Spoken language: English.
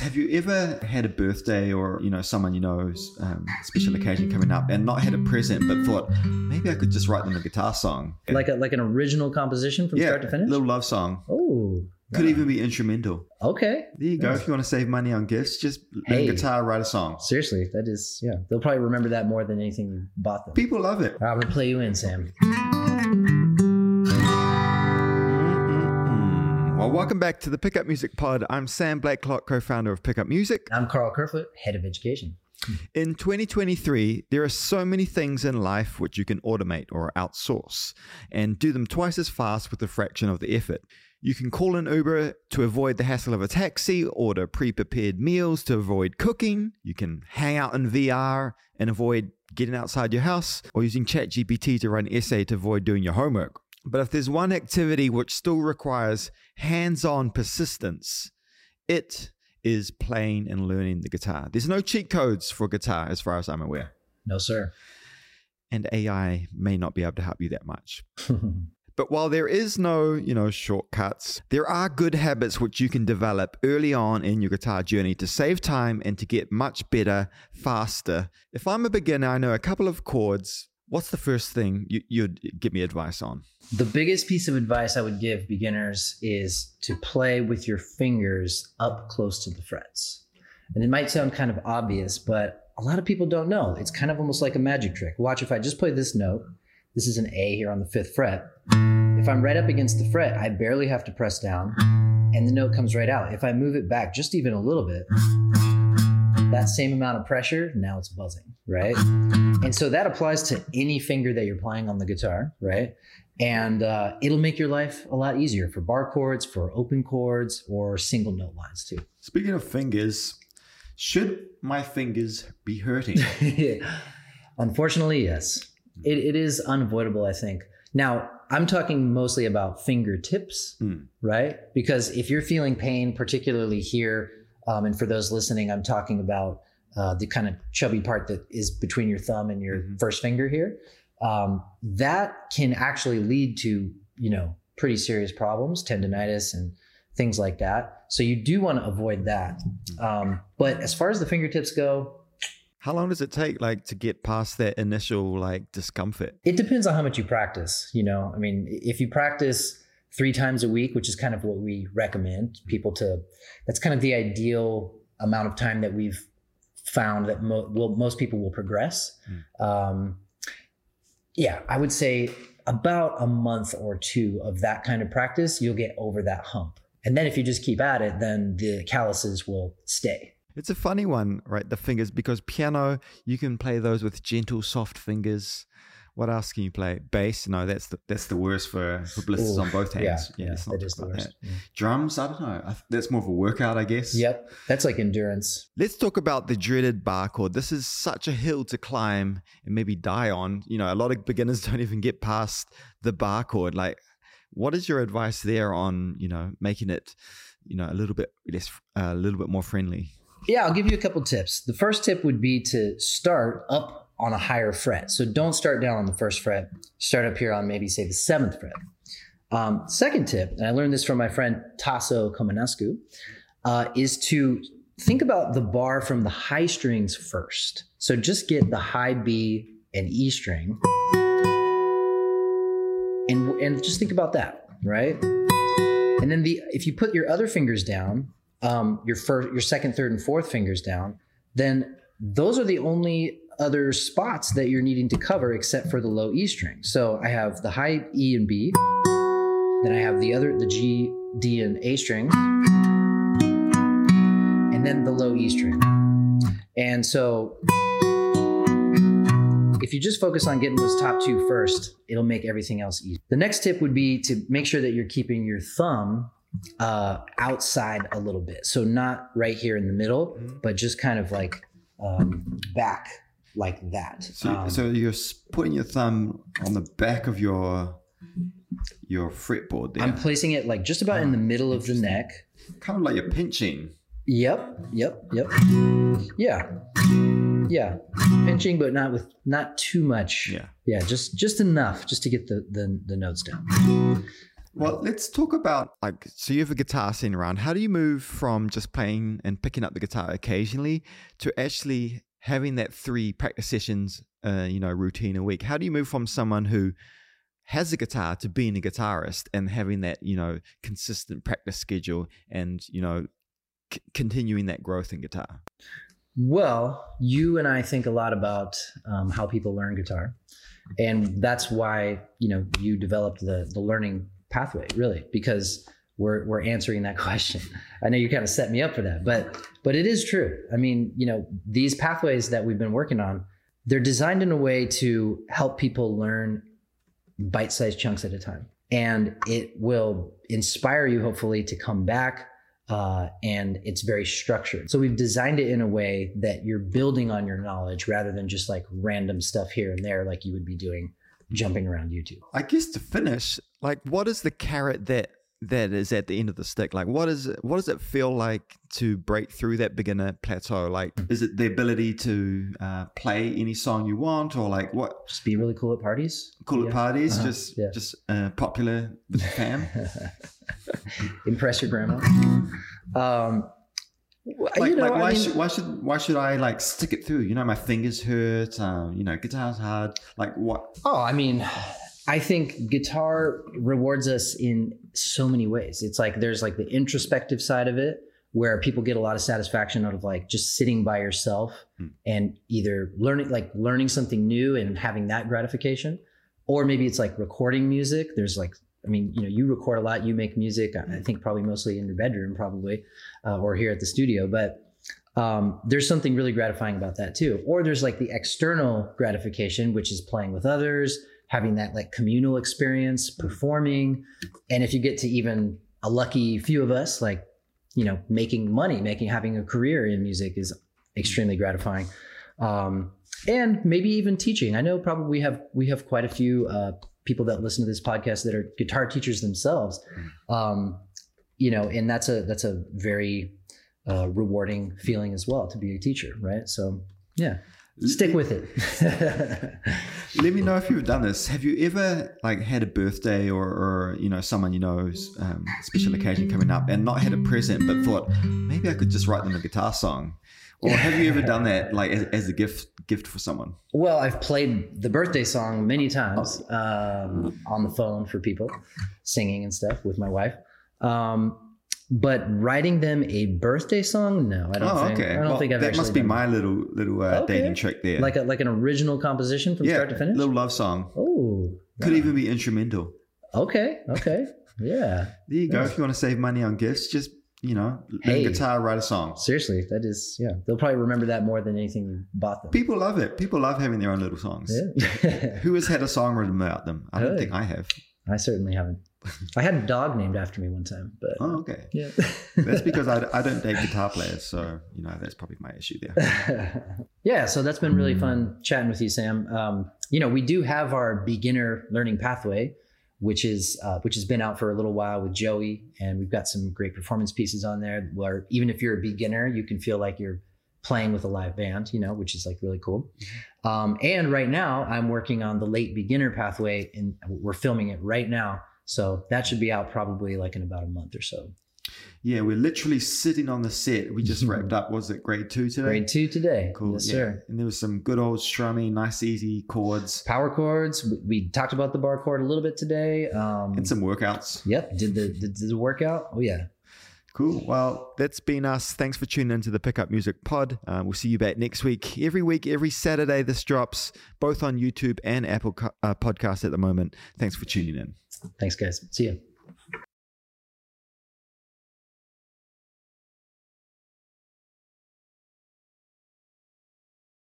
Have you ever had a birthday or you know someone you know's um, special occasion coming up and not had a present, but thought maybe I could just write them a guitar song, Like a like an original composition from yeah, start to finish. A little love song. oh, Could even be instrumental. okay. There you go. If you want to save money on gifts, just Hey. guitar, write a song. Seriously, that is yeah. They'll probably remember that more than anything you bought them. People love it. I'm gonna play you in, Sam. Uh, welcome back to the Pickup Music Pod. I'm Sam Blakelock, co-founder of Pickup Music. I'm Karl Kerfoot, head of education. In 2023, there are so many things in life which you can automate or outsource and do them twice as fast with a fraction of the effort. You can call an Uber to avoid the hassle of a taxi, order pre prepared meals to avoid cooking. You can hang out in VR and avoid getting outside your house, or using ChatGPT to write an essay to avoid doing your homework. But if there's one activity which still requires hands on persistence, it is playing and learning the guitar. There's no cheat codes for guitar, as far as I'm aware. No, sir. And AI may not be able to help you that much. But while there is no, you know, shortcuts, there are good habits which you can develop early on in your guitar journey to save time and to get much better faster. If I'm a beginner, I know a couple of chords. What's the first thing you, you'd give me advice on? the biggest piece of advice I would give beginners is to play with your fingers up close to the frets. And it might sound kind of obvious, but a lot of people don't know. It's kind of almost like a magic trick. Watch if I just play this note. This is an A here on the fifth fret. If I'm right up against the fret, I barely have to press down and the note comes right out. If I move it back just even a little bit, that same amount of pressure, now it's buzzing, right? And so that applies to any finger that you're playing on the guitar, right? And uh, it'll make your life a lot easier for bar chords, for open chords, or single note lines too. Speaking of fingers, should my fingers be hurting? Unfortunately, yes. It, it is unavoidable, I think. Now, I'm talking mostly about fingertips, Hmm. right? Because if you're feeling pain, particularly here, um, and for those listening, I'm talking about uh, the kind of chubby part that is between your thumb and your Mhm. first finger here. Um, that can actually lead to, you know, pretty serious problems, tendonitis and things like that. So you do want to avoid that. Um, but as far as the fingertips go, How long does it take, like, to get past that initial like discomfort? It depends on how much you practice. You know, I mean, if you practice three times a week, which is kind of what we recommend people to, that's kind of the ideal amount of time that we've found that mo- will, most people will progress. Um, yeah, I would say about a month or two of that kind of practice, you'll get over that hump. And then if you just keep at it, then the calluses will stay. It's a funny one, right? The fingers, because piano, you can play those with gentle, soft fingers. What else can you play? Bass? No, that's the that's the worst for, for blisters Ooh, on both hands. Yeah, yeah, that talk the worst. that. Drums? I don't know. That's more of a workout, I guess. Yep, that's like endurance. Let's talk about the dreaded bar chord. This is such a hill to climb and maybe die on. You know, a lot of beginners don't even get past the bar chord. Like, what is your advice there on you know making it, you know, a little bit less, uh, a little bit more friendly? Yeah, I'll give you a couple tips. The first tip would be to start up on a higher fret. So don't start down on the first fret. Start up here on maybe say the seventh fret. Um, second tip, and I learned this from my friend Tasso Komanescu, uh, is to think about the bar from the high strings first. So just get the high B and E string, and and just think about that, right? And then the if you put your other fingers down, um, your first, your second, third, and fourth fingers down, then those are the only other spots that you're needing to cover except for the low E string. So I have the high E and B, then I have the other the G, D, and A strings, and then the low E string. And so if you just focus on getting those top two first, it'll make everything else easy. The next tip would be to make sure that you're keeping your thumb uh, outside a little bit. So not right here in the middle, but just kind of like um, back like that. So, Um, so you're putting your thumb on the back of your your fretboard there, I'm placing it like just about in the middle of the neck. kind of like you're pinching. Yep, yep, yep. Yeah. Yeah. Pinching, but not with not too much. Yeah. Yeah, just just enough just to get the the, the notes down. Well, let's talk about like so you have a guitar sitting around. How do you move from just playing and picking up the guitar occasionally to actually having that three practice sessions, uh, you know, routine a week? How do you move from someone who has a guitar to being a guitarist and having that you know consistent practice schedule and you know c- continuing that growth in guitar? Well, you and I think a lot about um, how people learn guitar, and that's why you know you developed the the learning pathway really because we're we're answering that question. I know you kind of set me up for that, but but it is true. I mean, you know, these pathways that we've been working on, they're designed in a way to help people learn bite-sized chunks at a time, and it will inspire you hopefully to come back uh, and it's very structured. So we've designed it in a way that you're building on your knowledge rather than just like random stuff here and there, like you would be doing jumping around YouTube. I guess to finish, like, what is the carrot that that is at the end of the stick? Like, what is it, what does it feel like to break through that beginner plateau? Like, mm. is it the ability to uh, play any song you want, or like what? Just be really cool at parties. Cool yeah. at parties, uh-huh. just yeah. just uh, popular with the fam. Impress your grandma. Um, like, you know, like why mean, should why should why should I like stick it through? You know, my fingers hurt. Um, you know, guitar's hard. Like what? Oh, I mean, I think guitar rewards us in so many ways. It's like there's like the introspective side of it where people get a lot of satisfaction out of like just sitting by yourself hmm. and either learning like learning something new and having that gratification or maybe it's like recording music there's like i mean you know you record a lot you make music i think probably mostly in your bedroom probably uh, or here at the studio but um, there's something really gratifying about that too or there's like the external gratification which is playing with others having that like communal experience, performing. And if you get to even a lucky few of us, like, you know, making money, making, having a career in music is extremely gratifying. Um, and maybe even teaching. I know probably we have, we have quite a few, uh, people that listen to this podcast that are guitar teachers themselves. Um, you know, and that's a, that's a very, uh, rewarding feeling as well to be a teacher. Right. So yeah. Stick with it. Let me know if you've done this. Have you ever like had a birthday or, or you know someone you know's um, special occasion coming up and not had a present, but thought maybe I could just write them a guitar song? Or have you ever done that like as, as a gift gift for someone? Well, I've played the birthday song many times um, on the phone for people, singing and stuff with my wife. Um, but writing them a birthday song, no, I don't. Oh, think, okay. I don't well, think I've. That must be my little little uh, okay. dating trick there. Like a like an original composition from yeah, start to finish. little love song. Oh, could even be instrumental. Okay. Okay. Yeah. there you go. If you want to save money on gifts, just you know, hey, guitar, write a song. Seriously, that is yeah. They'll probably remember that more than anything you bought them. People love it. People love having their own little songs. Yeah. Who has had a song written about them? I don't think I have. I certainly haven't. I had a dog named after me one time, but oh, okay, yeah, that's because I, I don't date guitar players, so you know that's probably my issue there. yeah, so that's been really fun chatting with you, Sam. Um, you know, we do have our beginner learning pathway, which is uh, which has been out for a little while with Joey, and we've got some great performance pieces on there. Where even if you're a beginner, you can feel like you're playing with a live band, you know, which is like really cool. Um, and right now, I'm working on the late beginner pathway, and we're filming it right now so that should be out probably like in about a month or so. Yeah, we're literally sitting on the set. We just wrapped up. Was it grade two today? Grade two today. Cool. Yes, yeah. sir. And there was some good old strummy, nice easy chords. Power chords. We, we talked about the bar chord a little bit today. Um, and some workouts. Yep. Did the did, did the workout? Oh yeah. Cool. Well, that's been us. Thanks for tuning into the Pickup Music Pod. Uh, we'll see you back next week. Every week, every Saturday, this drops both on YouTube and Apple uh, Podcast at the moment. Thanks for tuning in. Thanks, guys. See you.